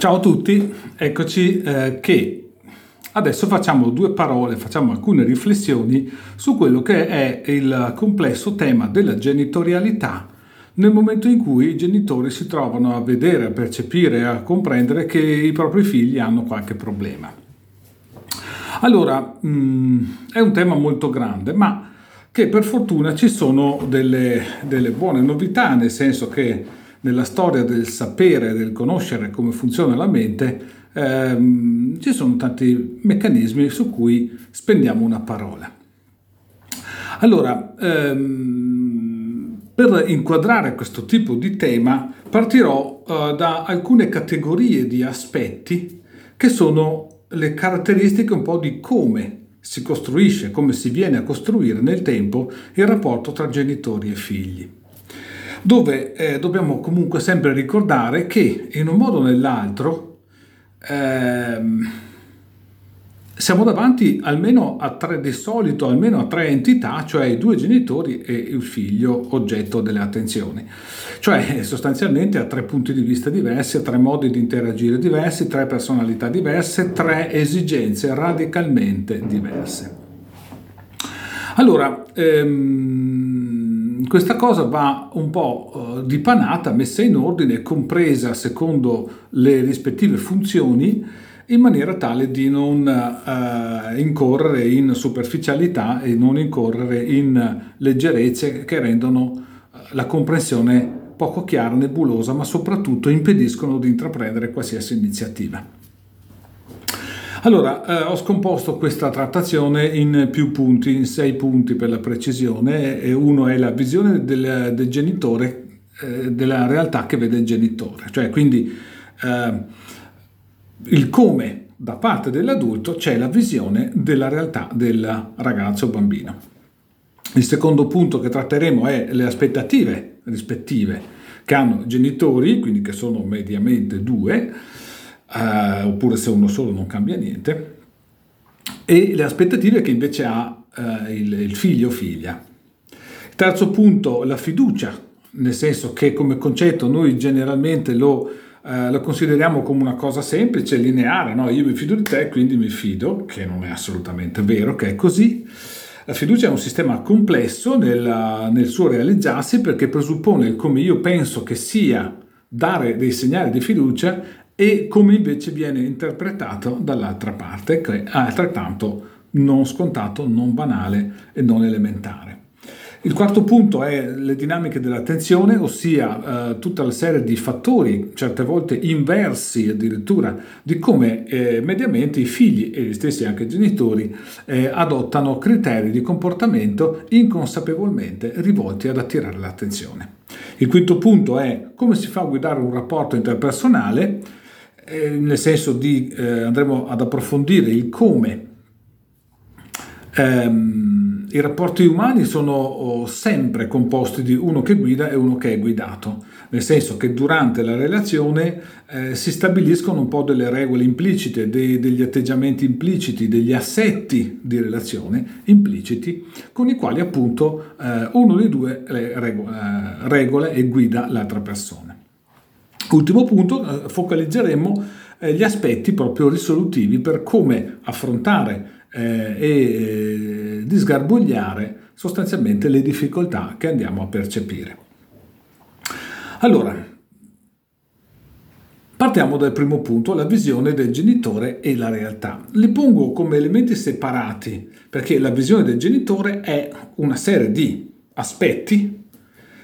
Ciao a tutti, eccoci eh, che adesso facciamo due parole, facciamo alcune riflessioni su quello che è il complesso tema della genitorialità nel momento in cui i genitori si trovano a vedere, a percepire, a comprendere che i propri figli hanno qualche problema. Allora, mh, mm, è un tema molto grande, ma che per fortuna ci sono delle, delle buone novità, nel senso che nella storia del sapere, del conoscere come funziona la mente, ehm, ci sono tanti meccanismi su cui spendiamo una parola. Allora, ehm, per inquadrare questo tipo di tema partirò eh, da alcune categorie di aspetti che sono le caratteristiche un po' di come si costruisce, come si viene a costruire nel tempo il rapporto tra genitori e figli dove eh, dobbiamo comunque sempre ricordare che in un modo o nell'altro ehm, siamo davanti almeno a tre di solito, almeno a tre entità, cioè i due genitori e il figlio oggetto delle attenzioni. Cioè sostanzialmente a tre punti di vista diversi, a tre modi di interagire diversi, tre personalità diverse, tre esigenze radicalmente diverse. Allora, ehm, questa cosa va un po' eh, dipanata, messa in ordine, compresa secondo le rispettive funzioni, in maniera tale di non eh, incorrere in superficialità e non incorrere in leggerezze che rendono eh, la comprensione poco chiara, nebulosa, ma soprattutto impediscono di intraprendere qualsiasi iniziativa. Allora, eh, ho scomposto questa trattazione in più punti, in sei punti per la precisione, e uno è la visione del, del genitore, eh, della realtà che vede il genitore, cioè quindi eh, il come da parte dell'adulto c'è la visione della realtà del ragazzo o bambino. Il secondo punto che tratteremo è le aspettative rispettive che hanno i genitori, quindi che sono mediamente due, eh, oppure se uno solo non cambia niente, e le aspettative che invece ha eh, il, il figlio o figlia. Terzo punto, la fiducia, nel senso che come concetto noi generalmente lo, eh, lo consideriamo come una cosa semplice, lineare, no? io mi fido di te, quindi mi fido, che non è assolutamente vero che è così. La fiducia è un sistema complesso nella, nel suo realizzarsi perché presuppone come io penso che sia dare dei segnali di fiducia e come invece viene interpretato dall'altra parte, che è altrettanto non scontato, non banale e non elementare. Il quarto punto è le dinamiche dell'attenzione, ossia eh, tutta la serie di fattori, certe volte inversi addirittura, di come eh, mediamente i figli e gli stessi anche i genitori eh, adottano criteri di comportamento inconsapevolmente rivolti ad attirare l'attenzione. Il quinto punto è come si fa a guidare un rapporto interpersonale, eh, nel senso di eh, andremo ad approfondire il come ehm, i rapporti umani sono oh, sempre composti di uno che guida e uno che è guidato, nel senso che durante la relazione eh, si stabiliscono un po' delle regole implicite, dei, degli atteggiamenti impliciti, degli assetti di relazione impliciti con i quali appunto eh, uno dei due regole, eh, regole e guida l'altra persona. Ultimo punto, eh, focalizzeremo eh, gli aspetti proprio risolutivi per come affrontare eh, e disgarbugliare sostanzialmente le difficoltà che andiamo a percepire. Allora, partiamo dal primo punto, la visione del genitore e la realtà. Li pongo come elementi separati perché la visione del genitore è una serie di aspetti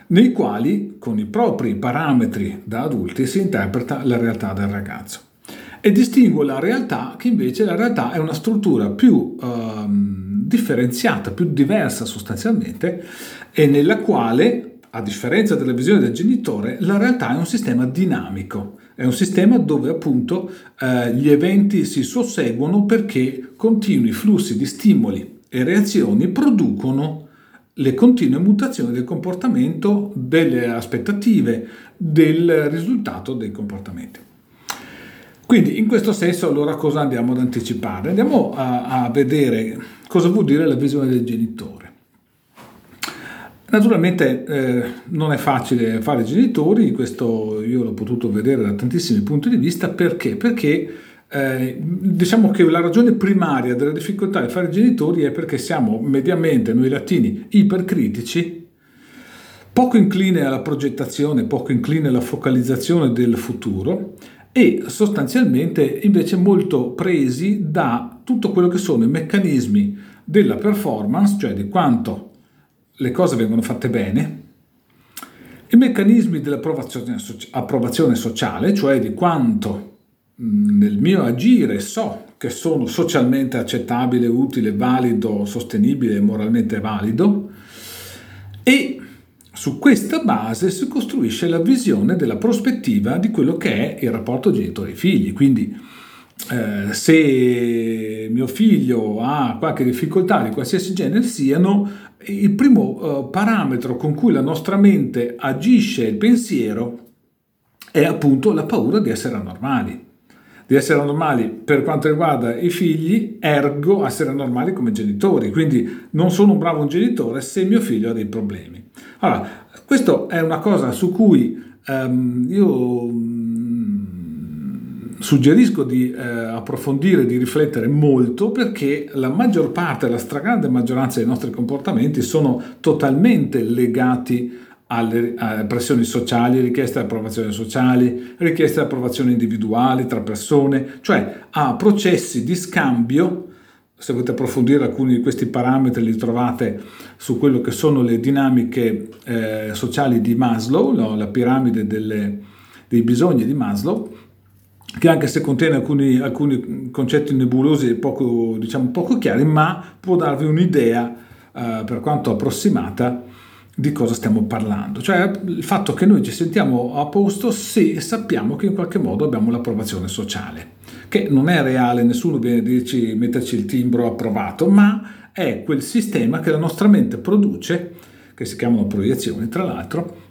nei quali con i propri parametri da adulti si interpreta la realtà del ragazzo. E distingo la realtà che invece la realtà è una struttura più ehm, differenziata, più diversa sostanzialmente e nella quale, a differenza della visione del genitore, la realtà è un sistema dinamico, è un sistema dove appunto eh, gli eventi si susseguono perché continui flussi di stimoli e reazioni producono le continue mutazioni del comportamento, delle aspettative, del risultato dei comportamenti. Quindi in questo senso allora cosa andiamo ad anticipare? Andiamo a, a vedere cosa vuol dire la visione del genitore. Naturalmente eh, non è facile fare genitori, questo io l'ho potuto vedere da tantissimi punti di vista, perché? Perché eh, diciamo che la ragione primaria della difficoltà di fare genitori è perché siamo mediamente, noi latini, ipercritici, poco incline alla progettazione, poco incline alla focalizzazione del futuro e sostanzialmente invece molto presi da tutto quello che sono i meccanismi della performance, cioè di quanto le cose vengono fatte bene, i meccanismi dell'approvazione sociale, cioè di quanto nel mio agire so che sono socialmente accettabile, utile, valido, sostenibile moralmente valido e su questa base si costruisce la visione della prospettiva di quello che è il rapporto genitori-figli. Quindi eh, se mio figlio ha qualche difficoltà di qualsiasi genere siano, il primo eh, parametro con cui la nostra mente agisce il pensiero è appunto la paura di essere anormali. Di essere anormali per quanto riguarda i figli, ergo essere anormali come genitori. Quindi non sono un bravo genitore se mio figlio ha dei problemi. Allora, questa è una cosa su cui um, io suggerisco di eh, approfondire, di riflettere molto perché la maggior parte, la stragrande maggioranza dei nostri comportamenti sono totalmente legati alle, pressioni sociali, richieste di approvazione sociali, richieste di approvazione individuali tra persone, cioè a processi di scambio. Se volete approfondire alcuni di questi parametri li trovate su quello che sono le dinamiche eh, sociali di Maslow, no? la piramide delle, dei bisogni di Maslow, che anche se contiene alcuni, alcuni concetti nebulosi e poco, diciamo, poco chiari, ma può darvi un'idea, eh, per quanto approssimata, di cosa stiamo parlando. Cioè il fatto che noi ci sentiamo a posto se sappiamo che in qualche modo abbiamo l'approvazione sociale, che non è reale, nessuno viene a dirci metterci il timbro approvato, ma è quel sistema che la nostra mente produce, che si chiamano proiezioni tra l'altro,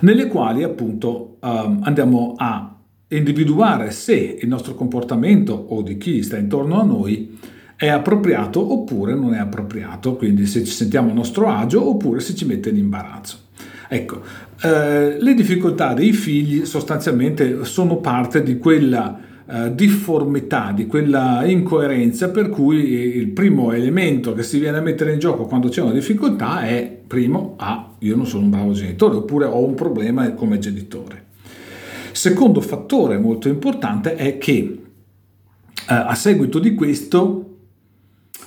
nelle quali appunto um, andiamo a individuare se il nostro comportamento o di chi sta intorno a noi è appropriato oppure non è appropriato, quindi se ci sentiamo a nostro agio oppure se ci mette in imbarazzo. Ecco, eh, le difficoltà dei figli sostanzialmente sono parte di quella eh, difformità, di quella incoerenza per cui il primo elemento che si viene a mettere in gioco quando c'è una difficoltà è, primo, ah, io non sono un bravo genitore oppure ho un problema come genitore. Secondo fattore molto importante è che eh, a seguito di questo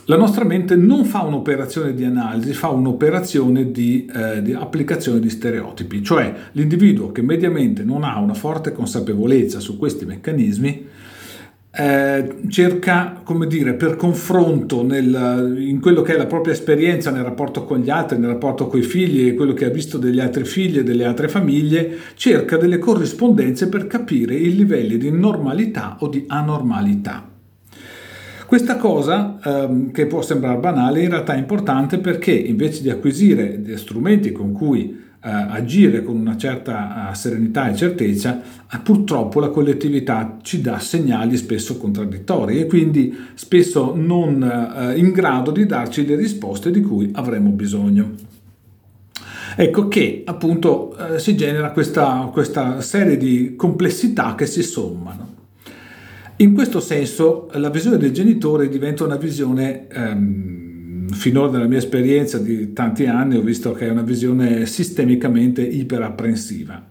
la nostra mente non fa un'operazione di analisi, fa un'operazione di, eh, di, applicazione di stereotipi, cioè l'individuo che mediamente non ha una forte consapevolezza su questi meccanismi eh, cerca, come dire, per confronto nel, in quello che è la propria esperienza nel rapporto con gli altri, nel rapporto con i figli e quello che ha visto degli altri figli e delle altre famiglie, cerca delle corrispondenze per capire i livelli di normalità o di anormalità. Questa cosa, ehm, che può sembrare banale, in realtà è importante perché invece di acquisire strumenti con cui eh, agire con una certa eh, serenità e certezza, eh, purtroppo la collettività ci dà segnali spesso contraddittori e quindi spesso non in grado di darci le risposte di cui avremo bisogno. Ecco che appunto si genera questa, questa serie di complessità che si sommano. In questo senso la visione del genitore diventa una visione ehm, finora nella mia esperienza di tanti anni ho visto che è una visione sistemicamente iperapprensiva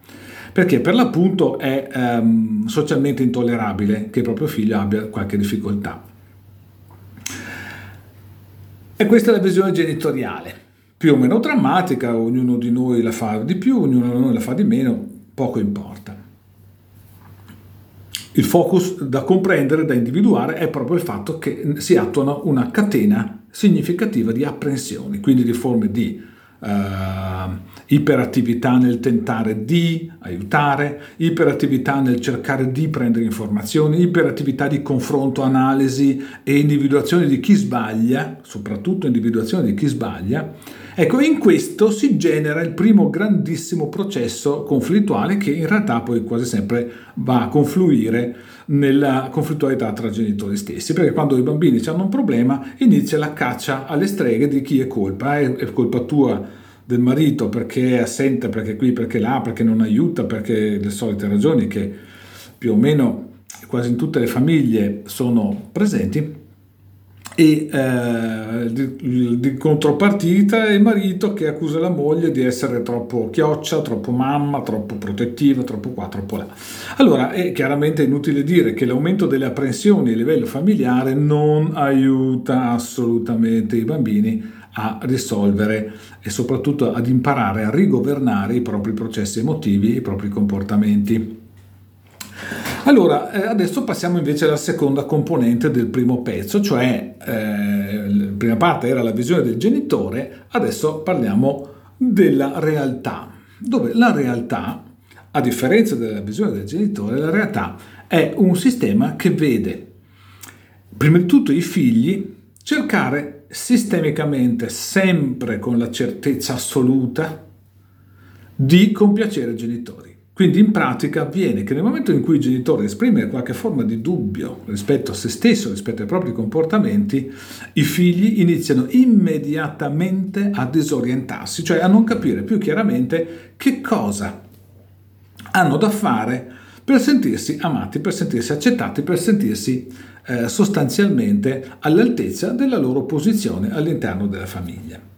perché per l'appunto è um, socialmente intollerabile che il proprio figlio abbia qualche difficoltà. E questa è la visione genitoriale, più o meno drammatica, ognuno di noi la fa di più, ognuno di noi la fa di meno, poco importa. Il focus da comprendere, da individuare, è proprio il fatto che si attua una catena significativa di apprensioni, quindi di forme di uh, iperattività nel tentare di aiutare, iperattività nel cercare di prendere informazioni, iperattività di confronto, analisi e individuazione di chi sbaglia, soprattutto individuazione di chi sbaglia. Ecco, in questo si genera il primo grandissimo processo conflittuale che in realtà poi quasi sempre va a confluire nella conflittualità tra genitori stessi, perché quando i bambini hanno un problema inizia la caccia alle streghe di chi è colpa, è, è colpa tua del marito perché è assente, perché qui, perché là, perché non aiuta, perché le solite ragioni che più o meno quasi in tutte le famiglie sono presenti e eh, di, di, contropartita il marito che accusa la moglie di essere troppo chioccia, troppo mamma, troppo protettiva, troppo qua, troppo là. Allora è chiaramente inutile dire che l'aumento delle apprensioni a livello familiare non aiuta assolutamente i bambini a risolvere e soprattutto ad imparare a rigovernare i propri processi emotivi, i propri comportamenti. Allora, eh, adesso passiamo invece alla seconda componente del primo pezzo, cioè eh, la prima parte era la visione del genitore, adesso parliamo della realtà, dove la realtà, a differenza della visione del genitore, la realtà è un sistema che vede prima di tutto i figli cercare sistemicamente, sempre con la certezza assoluta, di compiacere i genitori. Quindi in pratica avviene che nel momento in cui il genitore esprime qualche forma di dubbio rispetto a se stesso, rispetto ai propri comportamenti, i figli iniziano immediatamente a disorientarsi, cioè a non capire più chiaramente che cosa hanno da fare per sentirsi amati, per sentirsi accettati, per sentirsi eh, sostanzialmente all'altezza della loro posizione all'interno della famiglia.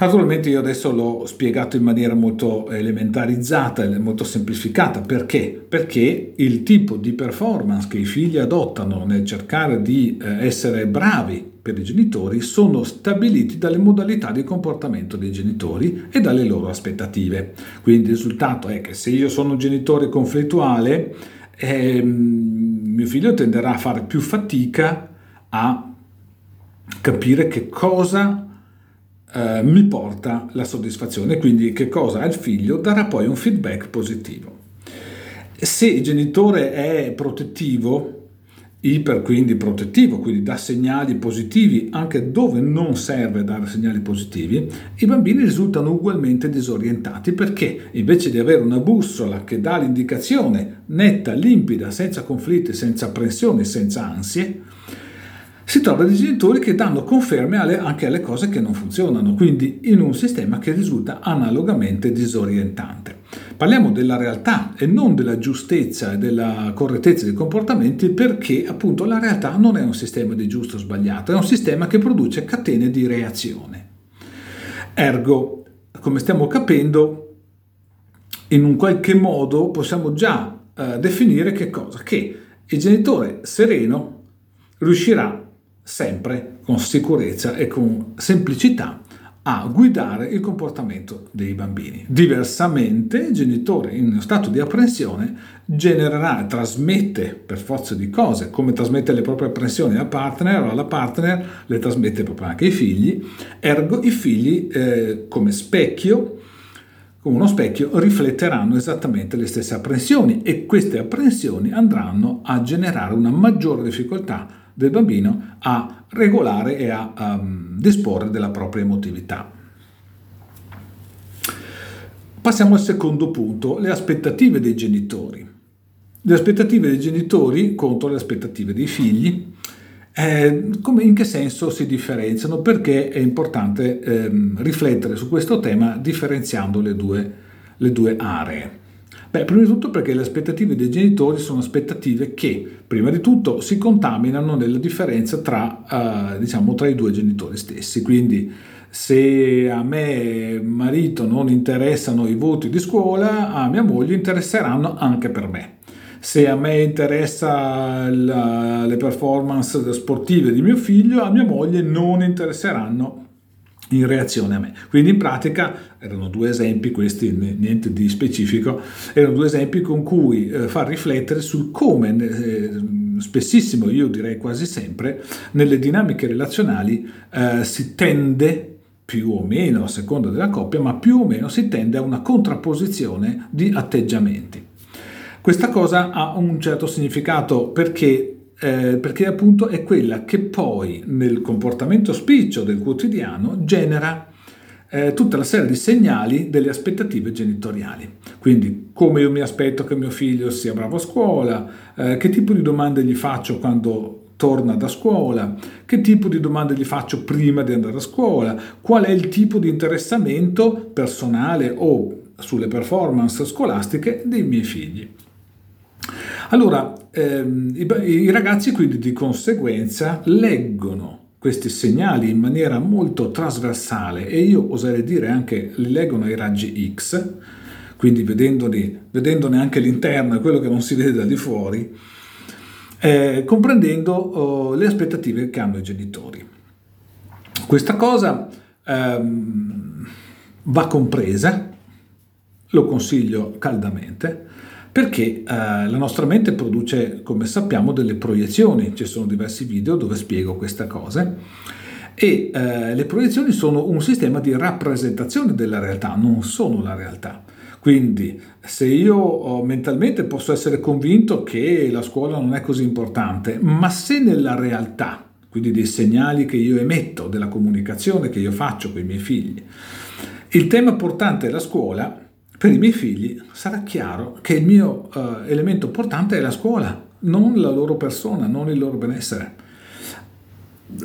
Naturalmente io adesso l'ho spiegato in maniera molto elementarizzata e molto semplificata. Perché? Perché il tipo di performance che i figli adottano nel cercare di eh, essere bravi per i genitori sono stabiliti dalle modalità di comportamento dei genitori e dalle loro aspettative. Quindi il risultato è che se io sono un genitore conflittuale, eh, mio figlio tenderà a fare più fatica a capire che cosa eh, mi porta la soddisfazione, quindi che cosa ha il figlio darà poi un feedback positivo. Se il genitore è protettivo, iper quindi protettivo, quindi dà segnali positivi anche dove non serve dare segnali positivi, i bambini risultano ugualmente disorientati perché invece di avere una bussola che dà l'indicazione netta, limpida, senza conflitti, senza apprensioni, senza ansie, si trova dei genitori che danno conferme alle, anche alle cose che non funzionano, quindi in un sistema che risulta analogamente disorientante. Parliamo della realtà e non della giustezza e della correttezza dei comportamenti perché appunto la realtà non è un sistema di giusto o sbagliato, è un sistema che produce catene di reazione. Ergo, come stiamo capendo, in un qualche modo possiamo già eh, definire che cosa? Che il genitore sereno riuscirà sempre con sicurezza e con semplicità a guidare il comportamento dei bambini. Diversamente, il genitore in stato di apprensione genererà, trasmette per forza di cose, come trasmette le proprie apprensioni al partner alla partner, le trasmette proprio anche ai figli, ergo i figli eh, come specchio, come uno specchio, rifletteranno esattamente le stesse apprensioni e queste apprensioni andranno a generare una maggiore difficoltà del bambino a regolare e a um, disporre della propria emotività. Passiamo al secondo punto, le aspettative dei genitori. Le aspettative dei genitori contro le aspettative dei figli. Eh, come, in che senso si differenziano? Perché è importante eh, riflettere su questo tema differenziando le due, le due aree. Beh, prima di tutto perché le aspettative dei genitori sono aspettative che, prima di tutto, si contaminano nella differenza tra, uh, diciamo, tra i due genitori stessi. Quindi, se a me, marito, non interessano i voti di scuola, a mia moglie interesseranno anche per me. Se a me interessa la, le performance sportive di mio figlio, a mia moglie non interesseranno in reazione a me. Quindi in pratica erano due esempi, questi niente di specifico, erano due esempi con cui eh, far riflettere sul come eh, spessissimo, io direi quasi sempre, nelle dinamiche relazionali eh, si tende più o meno a seconda della coppia, ma più o meno si tende a una contrapposizione di atteggiamenti. Questa cosa ha un certo significato perché eh, perché appunto è quella che poi nel comportamento spiccio del quotidiano genera eh, tutta la serie di segnali delle aspettative genitoriali. Quindi come io mi aspetto che mio figlio sia bravo a scuola, eh, che tipo di domande gli faccio quando torna da scuola, che tipo di domande gli faccio prima di andare a scuola, qual è il tipo di interessamento personale o sulle performance scolastiche dei miei figli. Allora, ehm, i, i ragazzi quindi di conseguenza leggono questi segnali in maniera molto trasversale e io oserei dire anche li leggono ai raggi X, quindi vedendone, vedendone anche l'interno e quello che non si vede da di fuori, eh, comprendendo oh, le aspettative che hanno i genitori. Questa cosa ehm, va compresa, lo consiglio caldamente, perché eh, la nostra mente produce, come sappiamo, delle proiezioni. Ci sono diversi video dove spiego queste cose. E eh, le proiezioni sono un sistema di rappresentazione della realtà, non sono la realtà. Quindi se io oh, mentalmente posso essere convinto che la scuola non è così importante, ma se nella realtà, quindi dei segnali che io emetto, della comunicazione che io faccio con i miei figli, il tema portante è la scuola, per i miei figli sarà chiaro che il mio uh, elemento portante è la scuola, non la loro persona, non il loro benessere.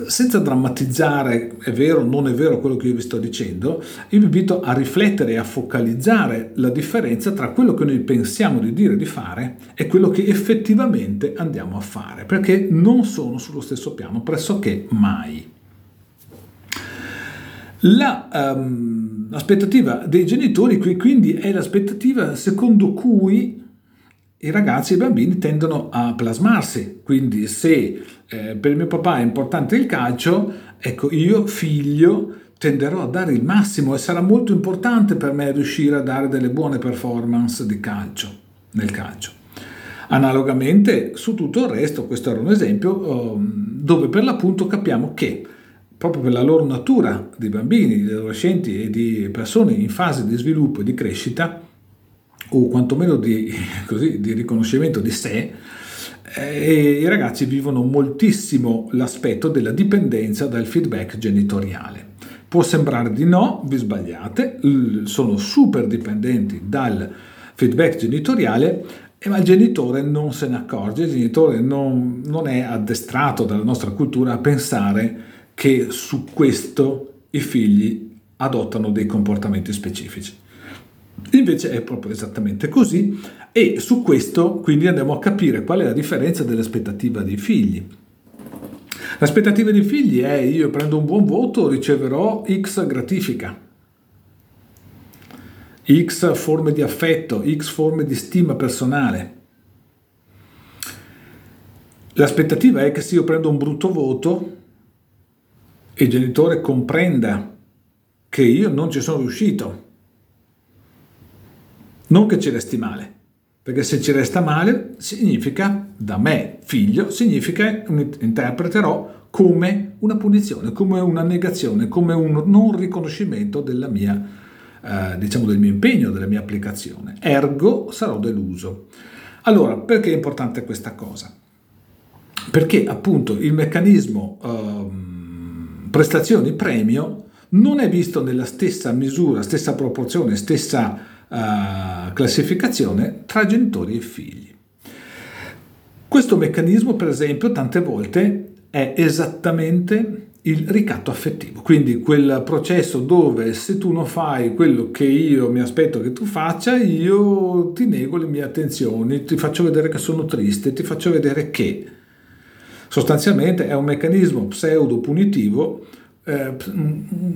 Senza drammatizzare, è vero o non è vero quello che io vi sto dicendo, io vi invito a riflettere e a focalizzare la differenza tra quello che noi pensiamo di dire di fare e quello che effettivamente andiamo a fare, perché non sono sullo stesso piano pressoché mai. La, um, l'aspettativa dei genitori qui quindi è l'aspettativa secondo cui i ragazzi e i bambini tendono a plasmarsi. Quindi se eh, per mio papà è importante il calcio, ecco io figlio tenderò a dare il massimo e sarà molto importante per me riuscire a dare delle buone performance di calcio, nel calcio. Analogamente su tutto il resto, questo era un esempio um, dove per l'appunto capiamo che proprio per la loro natura di bambini, di adolescenti e di persone in fase di sviluppo e di crescita, o quantomeno di, così, di riconoscimento di sé, eh, i ragazzi vivono moltissimo l'aspetto della dipendenza dal feedback genitoriale. Può sembrare di no, vi sbagliate, sono super dipendenti dal feedback genitoriale, ma il genitore non se ne accorge, il genitore non, non è addestrato dalla nostra cultura a pensare che su questo i figli adottano dei comportamenti specifici. Invece è proprio esattamente così e su questo quindi andiamo a capire qual è la differenza dell'aspettativa dei figli. L'aspettativa dei figli è io prendo un buon voto, riceverò X gratifica, X forme di affetto, X forme di stima personale. L'aspettativa è che se io prendo un brutto voto, il genitore comprenda che io non ci sono riuscito. Non che ci resti male, perché se ci resta male significa, da me figlio, significa, interpreterò come una punizione, come una negazione, come un non riconoscimento della mia, eh, diciamo, del mio impegno, della mia applicazione. Ergo sarò deluso. Allora, perché è importante questa cosa? Perché appunto il meccanismo... Prestazioni premio non è visto nella stessa misura, stessa proporzione, stessa uh, classificazione tra genitori e figli. Questo meccanismo, per esempio, tante volte è esattamente il ricatto affettivo, quindi quel processo dove se tu non fai quello che io mi aspetto che tu faccia, io ti nego le mie attenzioni, ti faccio vedere che sono triste, ti faccio vedere che Sostanzialmente è un meccanismo pseudo punitivo eh,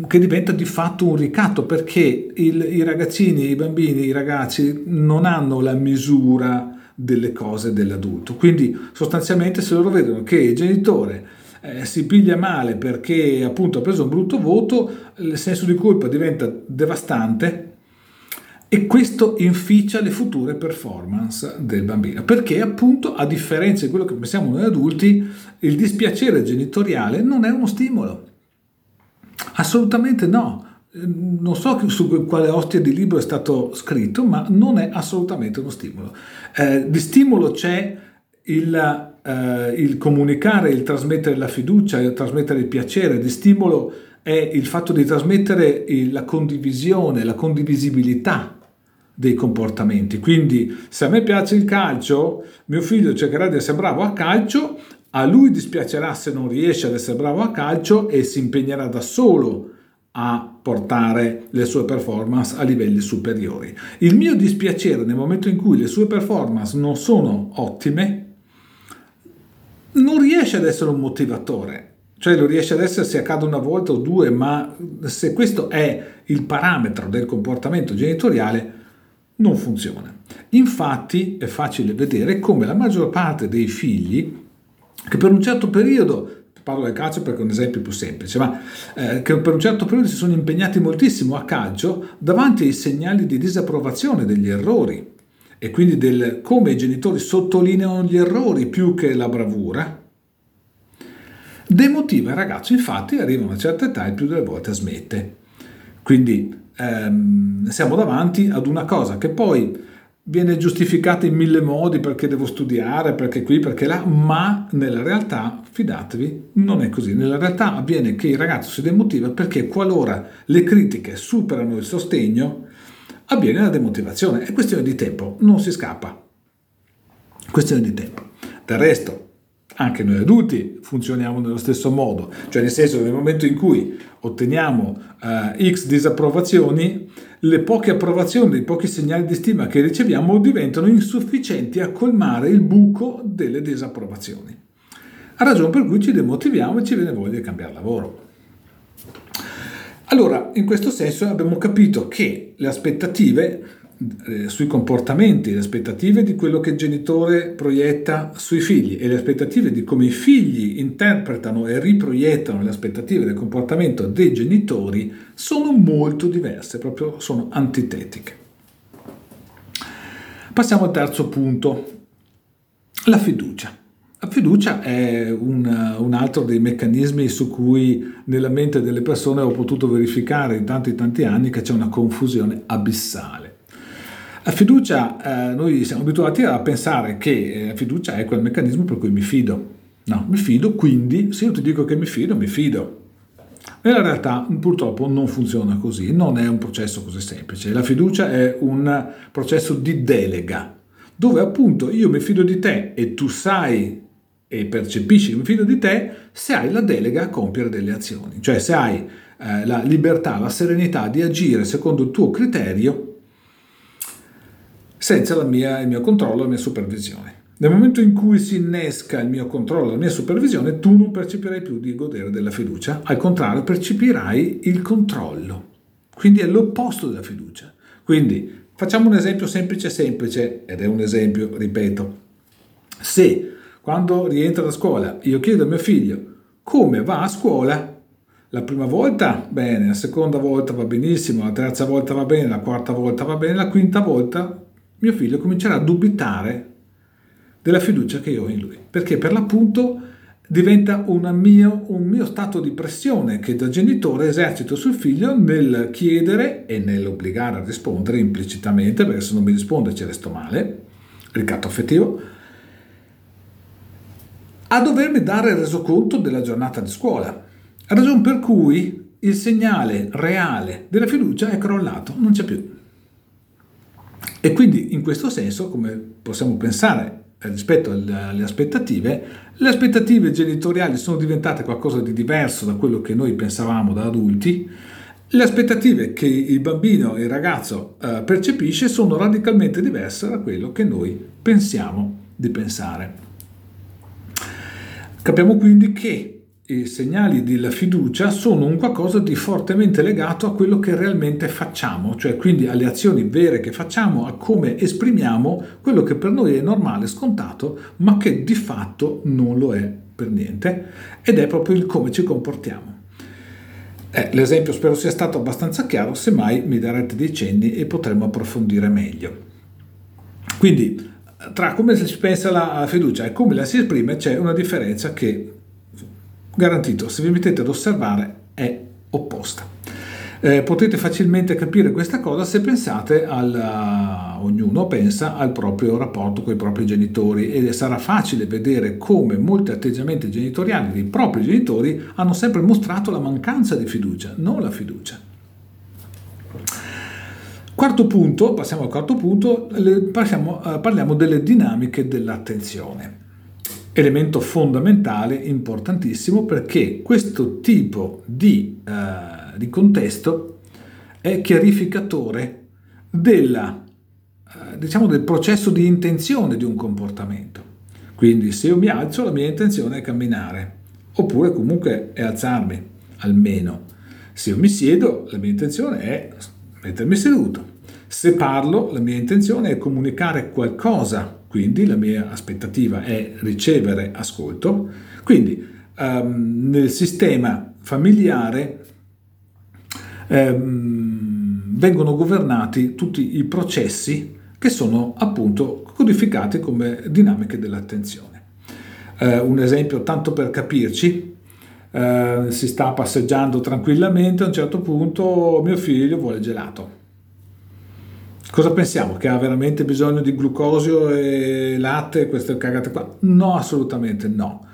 che diventa di fatto un ricatto perché il, i ragazzini, i bambini, i ragazzi non hanno la misura delle cose dell'adulto. Quindi sostanzialmente se loro vedono che il genitore eh, si piglia male perché appunto ha preso un brutto voto, il senso di colpa diventa devastante e questo inficia le future performance del bambino, perché appunto a differenza di quello che pensiamo noi adulti, il dispiacere genitoriale non è uno stimolo. Assolutamente no. Non so su quale ostia di libro è stato scritto, ma non è assolutamente uno stimolo. Eh, di stimolo c'è il, eh, il comunicare, il trasmettere la fiducia, il trasmettere il piacere, di stimolo è il fatto di trasmettere la condivisione, la condivisibilità dei comportamenti. Quindi se a me piace il calcio, mio figlio cercherà di essere bravo a calcio, A lui dispiacerà se non riesce ad essere bravo a calcio e si impegnerà da solo a portare le sue performance a livelli superiori. Il mio dispiacere nel momento in cui le sue performance non sono ottime non riesce ad essere un motivatore, cioè lo riesce ad essere se accade una volta o due, ma se questo è il parametro del comportamento genitoriale, non funziona. Infatti è facile vedere come la maggior parte dei figli che per un certo periodo parlo del calcio perché è un esempio più semplice, ma eh, che per un certo periodo si sono impegnati moltissimo a calcio davanti ai segnali di disapprovazione degli errori e quindi del come i genitori sottolineano gli errori più che la bravura, demotiva il ragazzo, infatti arriva a una certa età e più delle volte smette. Quindi ehm, siamo davanti ad una cosa che poi viene giustificata in mille modi perché devo studiare, perché qui, perché là, ma nella realtà, fidatevi, non è così. Nella realtà avviene che il ragazzo si demotiva perché qualora le critiche superano il sostegno, avviene la demotivazione. È questione di tempo, non si scappa. Questione di tempo. Del resto, anche noi adulti funzioniamo nello stesso modo, cioè nel senso che nel momento in cui otteniamo uh, x disapprovazioni, le poche approvazioni, i pochi segnali di stima che riceviamo diventano insufficienti a colmare il buco delle disapprovazioni. A ragione per cui ci demotiviamo e ci viene voglia di cambiare lavoro. Allora, in questo senso abbiamo capito che le aspettative eh, sui comportamenti, le aspettative di quello che il genitore proietta sui figli e le aspettative di come i figli interpretano e riproiettano le aspettative del comportamento dei genitori sono molto diverse, proprio sono antitetiche. Passiamo al terzo punto, la fiducia. La fiducia è un, un, altro dei meccanismi su cui nella mente delle persone ho potuto verificare in tanti tanti anni che c'è una confusione abissale. La fiducia, eh, noi siamo abituati a pensare che eh, la fiducia è quel meccanismo per cui mi fido. No, mi fido, quindi se io ti dico che mi fido, mi fido. Nella realtà purtroppo non funziona così, non è un processo così semplice. La fiducia è un processo di delega, dove appunto io mi fido di te e tu sai e percepisci che mi fido di te se hai la delega a compiere delle azioni, cioè se hai eh, la libertà, la serenità di agire secondo il tuo criterio senza mia, il mio controllo la mia supervisione. Nel momento in cui si innesca il mio controllo, la mia supervisione, tu non percepirai più di godere della fiducia, al contrario percepirai il controllo. Quindi è l'opposto della fiducia. Quindi facciamo un esempio semplice semplice, ed è un esempio, ripeto. Se quando rientra da scuola io chiedo a mio figlio come va a scuola, la prima volta bene, la seconda volta va benissimo, la terza volta va bene, la quarta volta va bene, la quinta volta mio figlio comincerà a dubitare della fiducia che io ho in lui, perché per l'appunto diventa mio, un mio stato di pressione che da genitore esercito sul figlio nel chiedere e nell'obbligare a rispondere implicitamente, perché se non mi risponde ci resto male, ricatto affettivo, a dovermi dare il resoconto della giornata di scuola. Ragione per cui il segnale reale della fiducia è crollato, non c'è più. E quindi in questo senso, come possiamo pensare rispetto alle aspettative, le aspettative genitoriali sono diventate qualcosa di diverso da quello che noi pensavamo da adulti, le aspettative che il bambino, il ragazzo eh, percepisce sono radicalmente diverse da quello che noi pensiamo di pensare. Capiamo quindi che i segnali della fiducia sono un qualcosa di fortemente legato a quello che realmente facciamo, cioè quindi alle azioni vere che facciamo, a come esprimiamo quello che per noi è normale, scontato, ma che di fatto non lo è per niente, ed è proprio il come ci comportiamo. Eh, l'esempio spero sia stato abbastanza chiaro, semmai mi darete dei cenni e potremo approfondire meglio. Quindi tra come si pensa alla fiducia e come la si esprime c'è una differenza che garantito, se vi mettete ad osservare, è opposta. Eh, potete facilmente capire questa cosa se pensate al, uh, ognuno pensa al proprio rapporto con i propri genitori e sarà facile vedere come molti atteggiamenti genitoriali dei propri genitori hanno sempre mostrato la mancanza di fiducia, non la fiducia. Quarto punto, passiamo al quarto punto, le, passiamo, uh, parliamo delle dinamiche dell'attenzione. Elemento fondamentale, importantissimo, perché questo tipo di, uh, di contesto è chiarificatore della, uh, diciamo del processo di intenzione di un comportamento. Quindi se io mi alzo la mia intenzione è camminare, oppure comunque è alzarmi, almeno. Se io mi siedo la mia intenzione è mettermi seduto. Se parlo la mia intenzione è comunicare qualcosa quindi la mia aspettativa è ricevere ascolto. Quindi um, nel sistema familiare um, vengono governati tutti i processi che sono appunto codificati come dinamiche dell'attenzione. Uh, un esempio tanto per capirci, uh, si sta passeggiando tranquillamente, a un certo punto mio figlio vuole gelato Cosa pensiamo? Che ha veramente bisogno di glucosio e latte queste cagate qua? No, assolutamente no.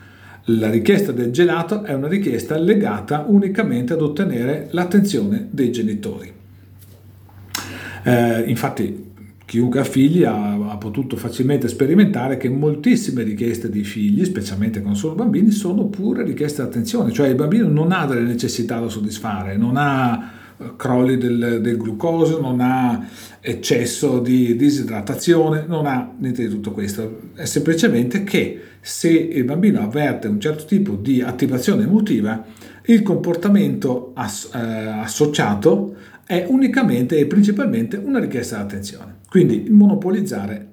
La richiesta del gelato è una richiesta legata unicamente ad ottenere l'attenzione dei genitori. Eh, infatti, chiunque ha figli ha, ha, potuto facilmente sperimentare che moltissime richieste dei figli, specialmente quando sono bambini, sono pure richieste di attenzione, cioè il bambino non ha delle necessità da soddisfare, non ha crolli del, del, glucosio, non ha eccesso di disidratazione, non ha niente di tutto questo. È semplicemente che se il bambino avverte un certo tipo di attivazione emotiva, il comportamento ass- eh, associato è unicamente e principalmente una richiesta di attenzione. Quindi monopolizzare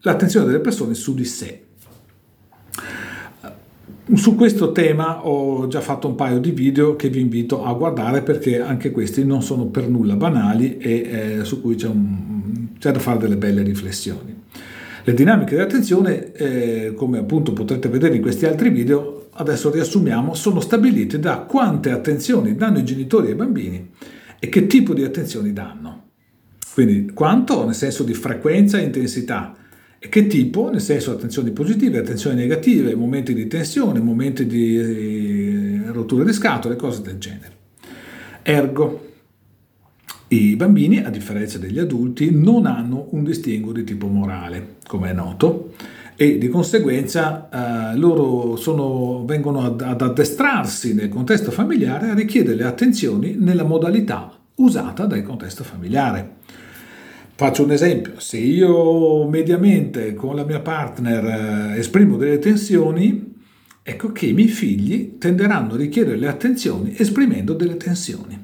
l'attenzione delle persone su di sé. Su questo tema ho già fatto un paio di video che vi invito a guardare perché anche questi non sono per nulla banali e eh, su cui c'è, un, c'è, da fare delle belle riflessioni. Le dinamiche dell'attenzione, eh, come appunto potrete vedere in questi altri video, adesso riassumiamo, sono stabilite da quante attenzioni danno i genitori ai bambini e che tipo di attenzioni danno. Quindi quanto nel senso di frequenza e intensità, che tipo? Nel senso attenzioni positive, attenzioni negative, momenti di tensione, momenti di eh, rottura di scatole, cose del genere. Ergo, i bambini, a differenza degli adulti, non hanno un distinguo di tipo morale, come è noto, e di conseguenza eh, loro sono, vengono ad, ad addestrarsi nel contesto familiare a richiedere le attenzioni nella modalità usata dal contesto familiare. Faccio un esempio, se io mediamente con la mia partner eh, esprimo delle tensioni, ecco che i miei figli tenderanno a richiedere le attenzioni esprimendo delle tensioni.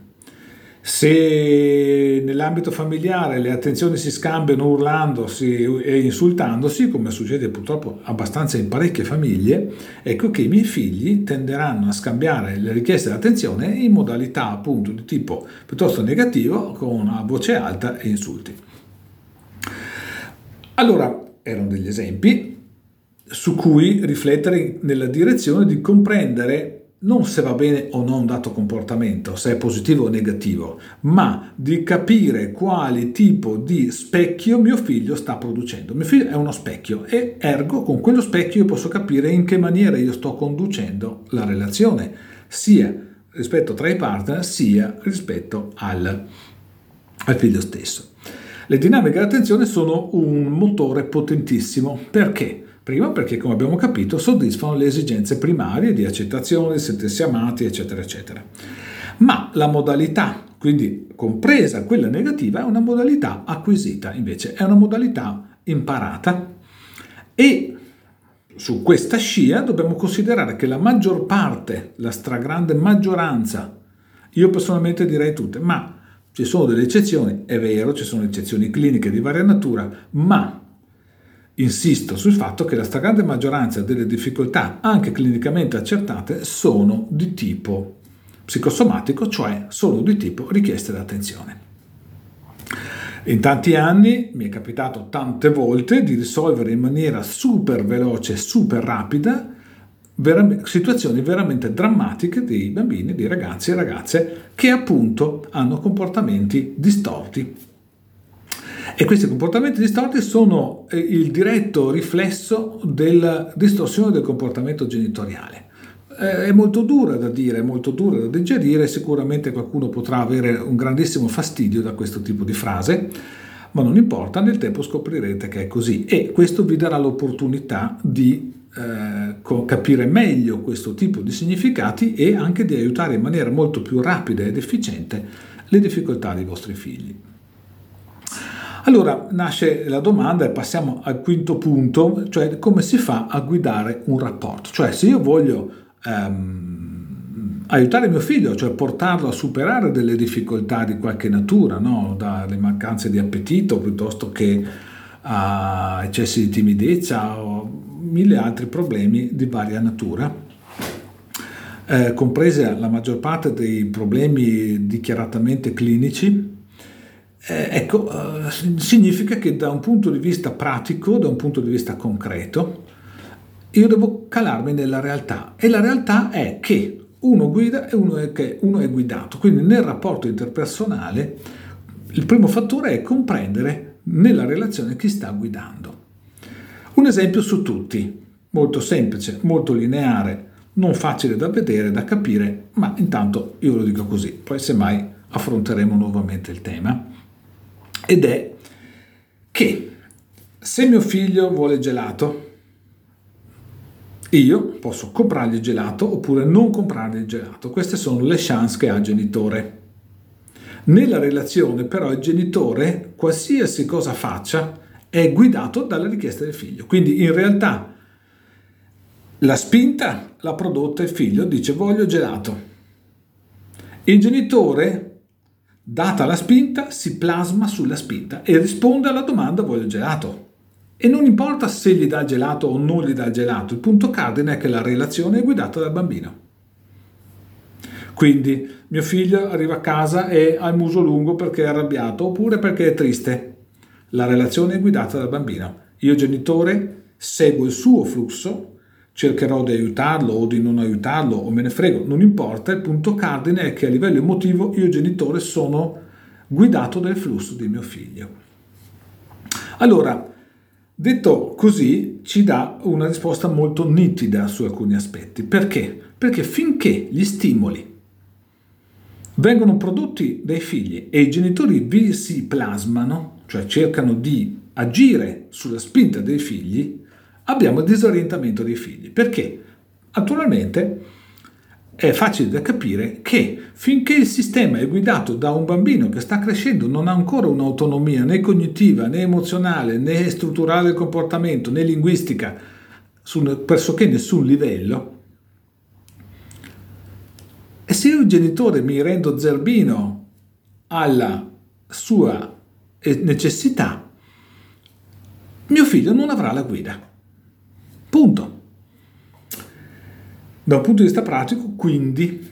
Se nell'ambito familiare le attenzioni si scambiano urlandosi e insultandosi, come succede purtroppo abbastanza in parecchie famiglie, ecco che i miei figli tenderanno a scambiare le richieste di attenzione in modalità appunto di tipo piuttosto negativo, con una voce alta e insulti. Allora, erano degli esempi su cui riflettere nella direzione di comprendere non se va bene o no un dato comportamento, se è positivo o negativo, ma di capire quale tipo di specchio mio figlio sta producendo. Mio figlio è uno specchio e ergo con quello specchio io posso capire in che maniera io sto conducendo la relazione, sia rispetto tra i partner, sia rispetto al, al figlio stesso. Le dinamiche dell'attenzione sono un motore potentissimo. Perché? Prima perché, come abbiamo capito, soddisfano le esigenze primarie di accettazione, di sentirsi amati, eccetera, eccetera. Ma la modalità, quindi compresa quella negativa, è una modalità acquisita, invece è una modalità imparata. E su questa scia dobbiamo considerare che la maggior parte, la stragrande maggioranza, io personalmente direi tutte, ma ci sono delle eccezioni, è vero, ci sono eccezioni cliniche di varia natura, ma insisto sul fatto che la stragrande maggioranza delle difficoltà, anche clinicamente accertate, sono di tipo psicosomatico, cioè sono di tipo richieste d'attenzione. In tanti anni mi è capitato tante volte di risolvere in maniera super veloce, super rapida vera- situazioni veramente drammatiche di bambini, di ragazzi e ragazze che appunto hanno comportamenti distorti. E questi comportamenti distorti sono eh, il diretto riflesso della distorsione del comportamento genitoriale. Eh, è molto dura da dire, è molto dura da digerire, sicuramente qualcuno potrà avere un grandissimo fastidio da questo tipo di frase, ma non importa, nel tempo scoprirete che è così e questo vi darà l'opportunità di eh, capire meglio questo tipo di significati e anche di aiutare in maniera molto più rapida ed efficiente le difficoltà dei vostri figli. Allora nasce la domanda e passiamo al quinto punto, cioè come si fa a guidare un rapporto. Cioè se io voglio ehm, aiutare mio figlio, cioè portarlo a superare delle difficoltà di qualche natura, no? dalle mancanze di appetito piuttosto che a eccessi di timidezza o mille altri problemi di varia natura, eh, compresa la maggior parte dei problemi dichiaratamente clinici, eh, ecco, eh, significa che da un punto di vista pratico, da un punto di vista concreto, io devo calarmi nella realtà e la realtà è che uno guida e uno è, che uno è guidato. Quindi nel rapporto interpersonale il primo fattore è comprendere nella relazione chi sta guidando. Un esempio su tutti, molto semplice, molto lineare, non facile da vedere, da capire, ma intanto io lo dico così, poi semmai affronteremo nuovamente il tema ed è che se mio figlio vuole gelato, io posso comprargli gelato oppure non comprargli gelato. Queste sono le chance che ha il genitore. Nella relazione però il genitore, qualsiasi cosa faccia, è guidato dalle richieste del figlio. Quindi in realtà la spinta l'ha prodotta il figlio, dice voglio gelato. Il genitore Data la spinta, si plasma sulla spinta e risponde alla domanda voglio gelato. E non importa se gli dà gelato o non gli dà gelato, il punto cardine è che la relazione è guidata dal bambino. Quindi mio figlio arriva a casa e ha il muso lungo perché è arrabbiato oppure perché è triste. La relazione è guidata dal bambino. Io genitore seguo il suo flusso cercherò di aiutarlo o di non aiutarlo o me ne frego, non importa, il punto cardine è che a livello emotivo io genitore sono guidato dal flusso di mio figlio. Allora, detto così, ci dà una risposta molto nitida su alcuni aspetti. Perché? Perché finché gli stimoli vengono prodotti dai figli e i genitori vi si plasmano, cioè cercano di agire sulla spinta dei figli, abbiamo il disorientamento dei figli. Perché? Naturalmente è facile da capire che finché il sistema è guidato da un bambino che sta crescendo, non ha ancora un'autonomia né cognitiva, né emozionale, né strutturale del comportamento, né linguistica, su pressoché nessun livello, e se io genitore mi rendo zerbino alla sua necessità, mio figlio non avrà la guida. Punto. Da un punto di vista pratico, quindi,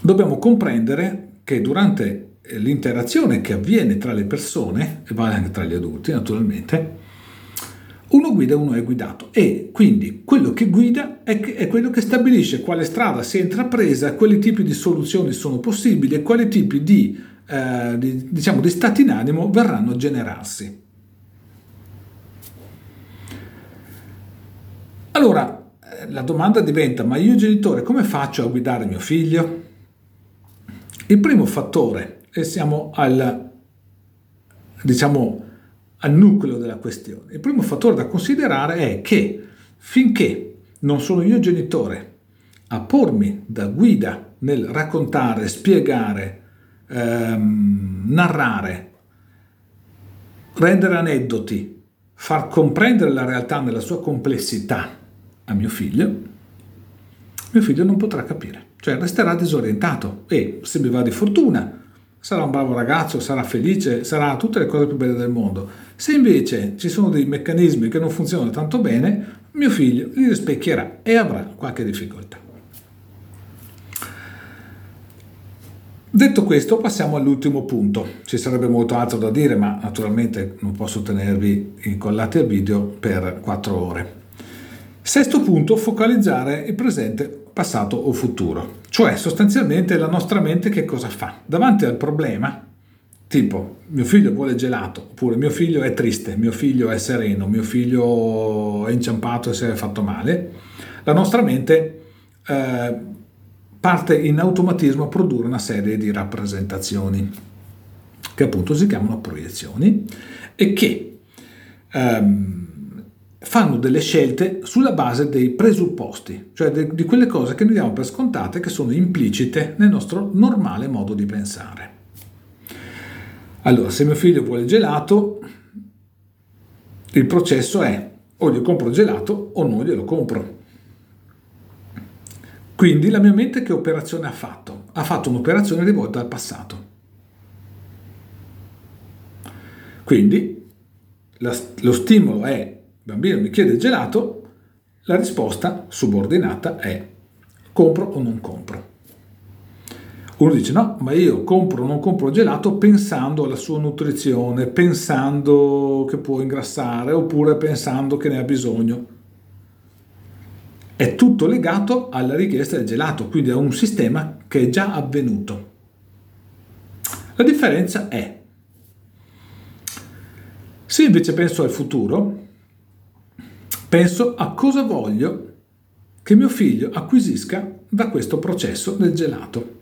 dobbiamo comprendere che durante l'interazione che avviene tra le persone, e vale anche tra gli adulti naturalmente, uno guida e uno è guidato e quindi quello che guida è, è, quello che stabilisce quale strada si è intrapresa, quali tipi di soluzioni sono possibili e quali tipi di, eh, di, diciamo, di stati d'animo verranno a generarsi. Allora, eh, la domanda diventa, ma io genitore come faccio a guidare mio figlio? Il primo fattore, e siamo al, diciamo, al nucleo della questione, il primo fattore da considerare è che finché non sono io genitore a pormi da guida nel raccontare, spiegare, ehm, narrare, rendere aneddoti, far comprendere la realtà nella sua complessità, a mio figlio, mio figlio non potrà capire, cioè resterà disorientato e se mi va di fortuna sarà un bravo ragazzo, sarà felice, sarà tutte le cose più belle del mondo. Se invece ci sono dei meccanismi che non funzionano tanto bene, mio figlio li rispecchierà e avrà qualche difficoltà. Detto questo, passiamo all'ultimo punto. Ci sarebbe molto altro da dire, ma naturalmente non posso tenervi incollati al video per quattro ore. Sesto punto, focalizzare il presente, passato o futuro. Cioè, sostanzialmente la nostra mente che cosa fa? Davanti al problema, tipo mio figlio vuole gelato, oppure mio figlio è triste, mio figlio è sereno, mio figlio è inciampato e si è fatto male, la nostra mente eh, parte in automatismo a produrre una serie di rappresentazioni, che appunto si chiamano proiezioni, e che ehm, fanno delle scelte sulla base dei presupposti, cioè de, di quelle cose che noi diamo per scontate che sono implicite nel nostro normale modo di pensare. Allora, se mio figlio vuole gelato, il processo è o gli compro gelato o non glielo compro. Quindi la mia mente che operazione ha fatto? Ha fatto un'operazione rivolta al passato. Quindi la, lo stimolo è il bambino mi chiede il gelato, la risposta subordinata è compro o non compro. Uno dice no, ma io compro o non compro gelato pensando alla sua nutrizione, pensando che può ingrassare oppure pensando che ne ha bisogno. È tutto legato alla richiesta del gelato, quindi a un sistema che è già avvenuto. La differenza è, se invece penso al futuro, penso a cosa voglio che mio figlio acquisisca da questo processo del gelato.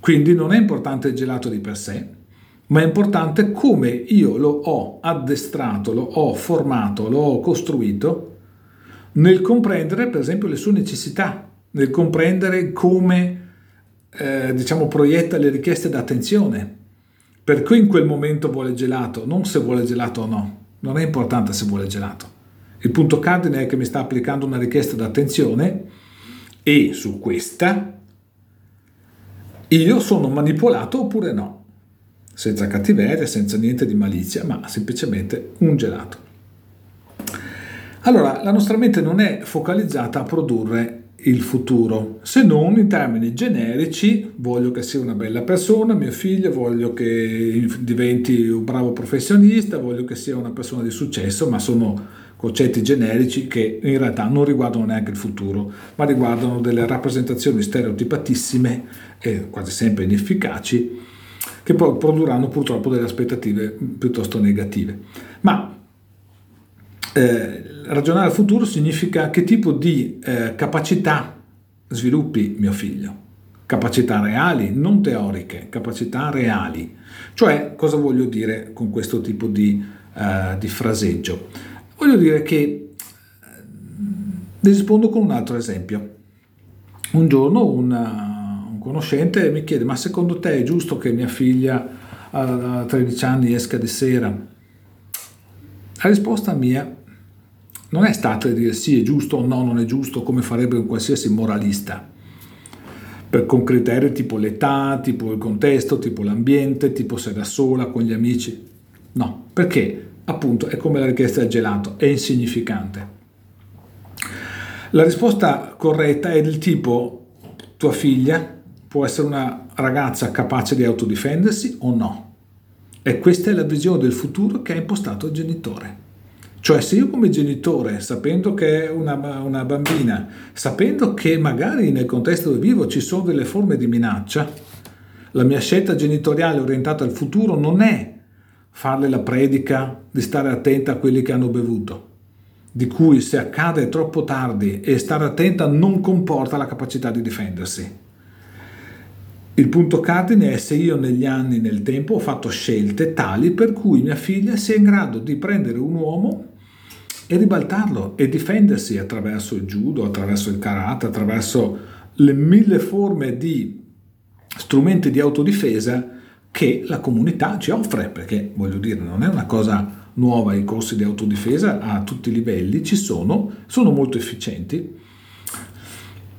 Quindi non è importante il gelato di per sé, ma è importante come io lo ho addestrato, lo ho formato, lo ho costruito nel comprendere per esempio le sue necessità, nel comprendere come eh, diciamo proietta le richieste d'attenzione. Perché in quel momento vuole gelato, non se vuole gelato o no. Non è importante se vuole gelato. Il punto cardine è che mi sta applicando una richiesta d'attenzione e su questa io sono manipolato oppure no, senza cattiveria, senza niente di malizia, ma semplicemente un gelato. Allora, la nostra mente non è focalizzata a produrre il futuro, se non in termini generici, voglio che sia una bella persona, mio figlio, voglio che diventi un bravo professionista, voglio che sia una persona di successo, ma sono concetti generici che in realtà non riguardano neanche il futuro, ma riguardano delle rappresentazioni stereotipatissime e quasi sempre inefficaci che poi produrranno purtroppo delle aspettative piuttosto negative. Ma eh, ragionare al futuro significa che tipo di eh, capacità sviluppi mio figlio. Capacità reali, non teoriche, capacità reali. Cioè, cosa voglio dire con questo tipo di, uh, di fraseggio? Voglio dire che vi rispondo con un altro esempio. Un giorno una, un conoscente mi chiede, ma secondo te è giusto che mia figlia a 13 anni esca di sera? La risposta mia non è stata di dire sì è giusto o no, non è giusto, come farebbe un qualsiasi moralista, per, con criteri tipo l'età, tipo il contesto, tipo l'ambiente, tipo se da sola, con gli amici. No, perché appunto è come la richiesta del gelato, è insignificante. La risposta corretta è del tipo tua figlia può essere una ragazza capace di autodifendersi o no. E questa è la visione del futuro che ha impostato il genitore. Cioè se io come genitore, sapendo che è una, una, bambina, sapendo che magari nel contesto dove vivo ci sono delle forme di minaccia, la mia scelta genitoriale orientata al futuro non è farle la predica di stare attenta a quelli che hanno bevuto, di cui se accade troppo tardi e stare attenta non comporta la capacità di difendersi. Il punto cardine è se io negli anni, nel tempo, ho fatto scelte tali per cui mia figlia sia in grado di prendere un uomo e ribaltarlo e difendersi attraverso il judo, attraverso il karate, attraverso le mille forme di strumenti di autodifesa che la comunità ci offre, perché voglio dire, non è una cosa nuova, i corsi di autodifesa a tutti i livelli ci sono, sono molto efficienti.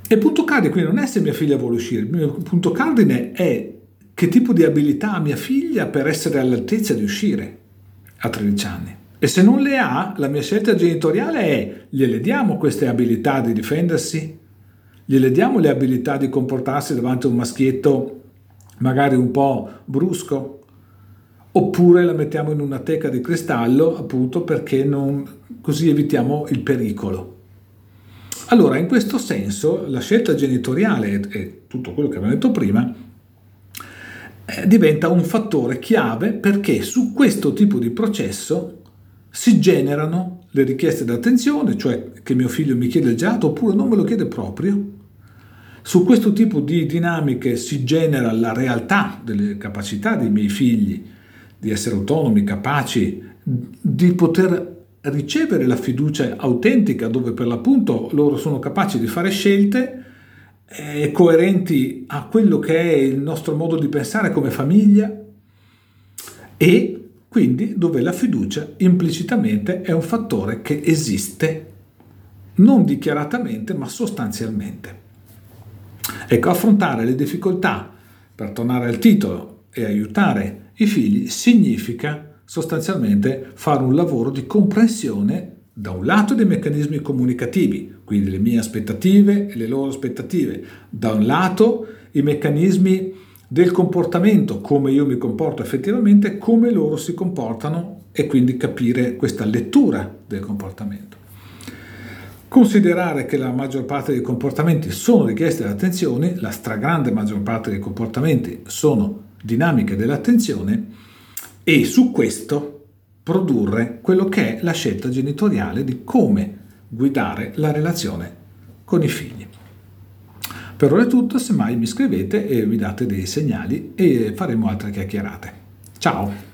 E punto cardine quindi non è se mia figlia vuole uscire, il punto cardine è che tipo di abilità ha mia figlia per essere all'altezza di uscire a 13 anni. E se non le ha, la mia scelta genitoriale è gliele diamo queste abilità di difendersi? Gliele diamo le abilità di comportarsi davanti a un maschietto magari un po' brusco, oppure la mettiamo in una teca di cristallo appunto perché non, così evitiamo il pericolo. Allora, in questo senso, la scelta genitoriale e tutto quello che abbiamo detto prima eh, diventa un fattore chiave perché su questo tipo di processo si generano le richieste d'attenzione, cioè che mio figlio mi chiede gelato oppure non me lo chiede proprio, su questo tipo di dinamiche si genera la realtà delle capacità dei miei figli di essere autonomi, capaci di poter ricevere la fiducia autentica dove per l'appunto loro sono capaci di fare scelte eh, coerenti a quello che è il nostro modo di pensare come famiglia e quindi dove la fiducia implicitamente è un fattore che esiste, non dichiaratamente ma sostanzialmente. Ecco, affrontare le difficoltà, per tornare al titolo, e aiutare i figli significa sostanzialmente fare un lavoro di comprensione da un lato dei meccanismi comunicativi, quindi le mie aspettative e le loro aspettative, da un lato i meccanismi del comportamento, come io mi comporto effettivamente, come loro si comportano e quindi capire questa lettura del comportamento. Considerare che la maggior parte dei comportamenti sono richieste dall'attenzione, la stragrande maggior parte dei comportamenti sono dinamiche dell'attenzione, e su questo produrre quello che è la scelta genitoriale di come guidare la relazione con i figli. Per ora è tutto, semmai mi scrivete e mi date dei segnali e faremo altre chiacchierate. Ciao!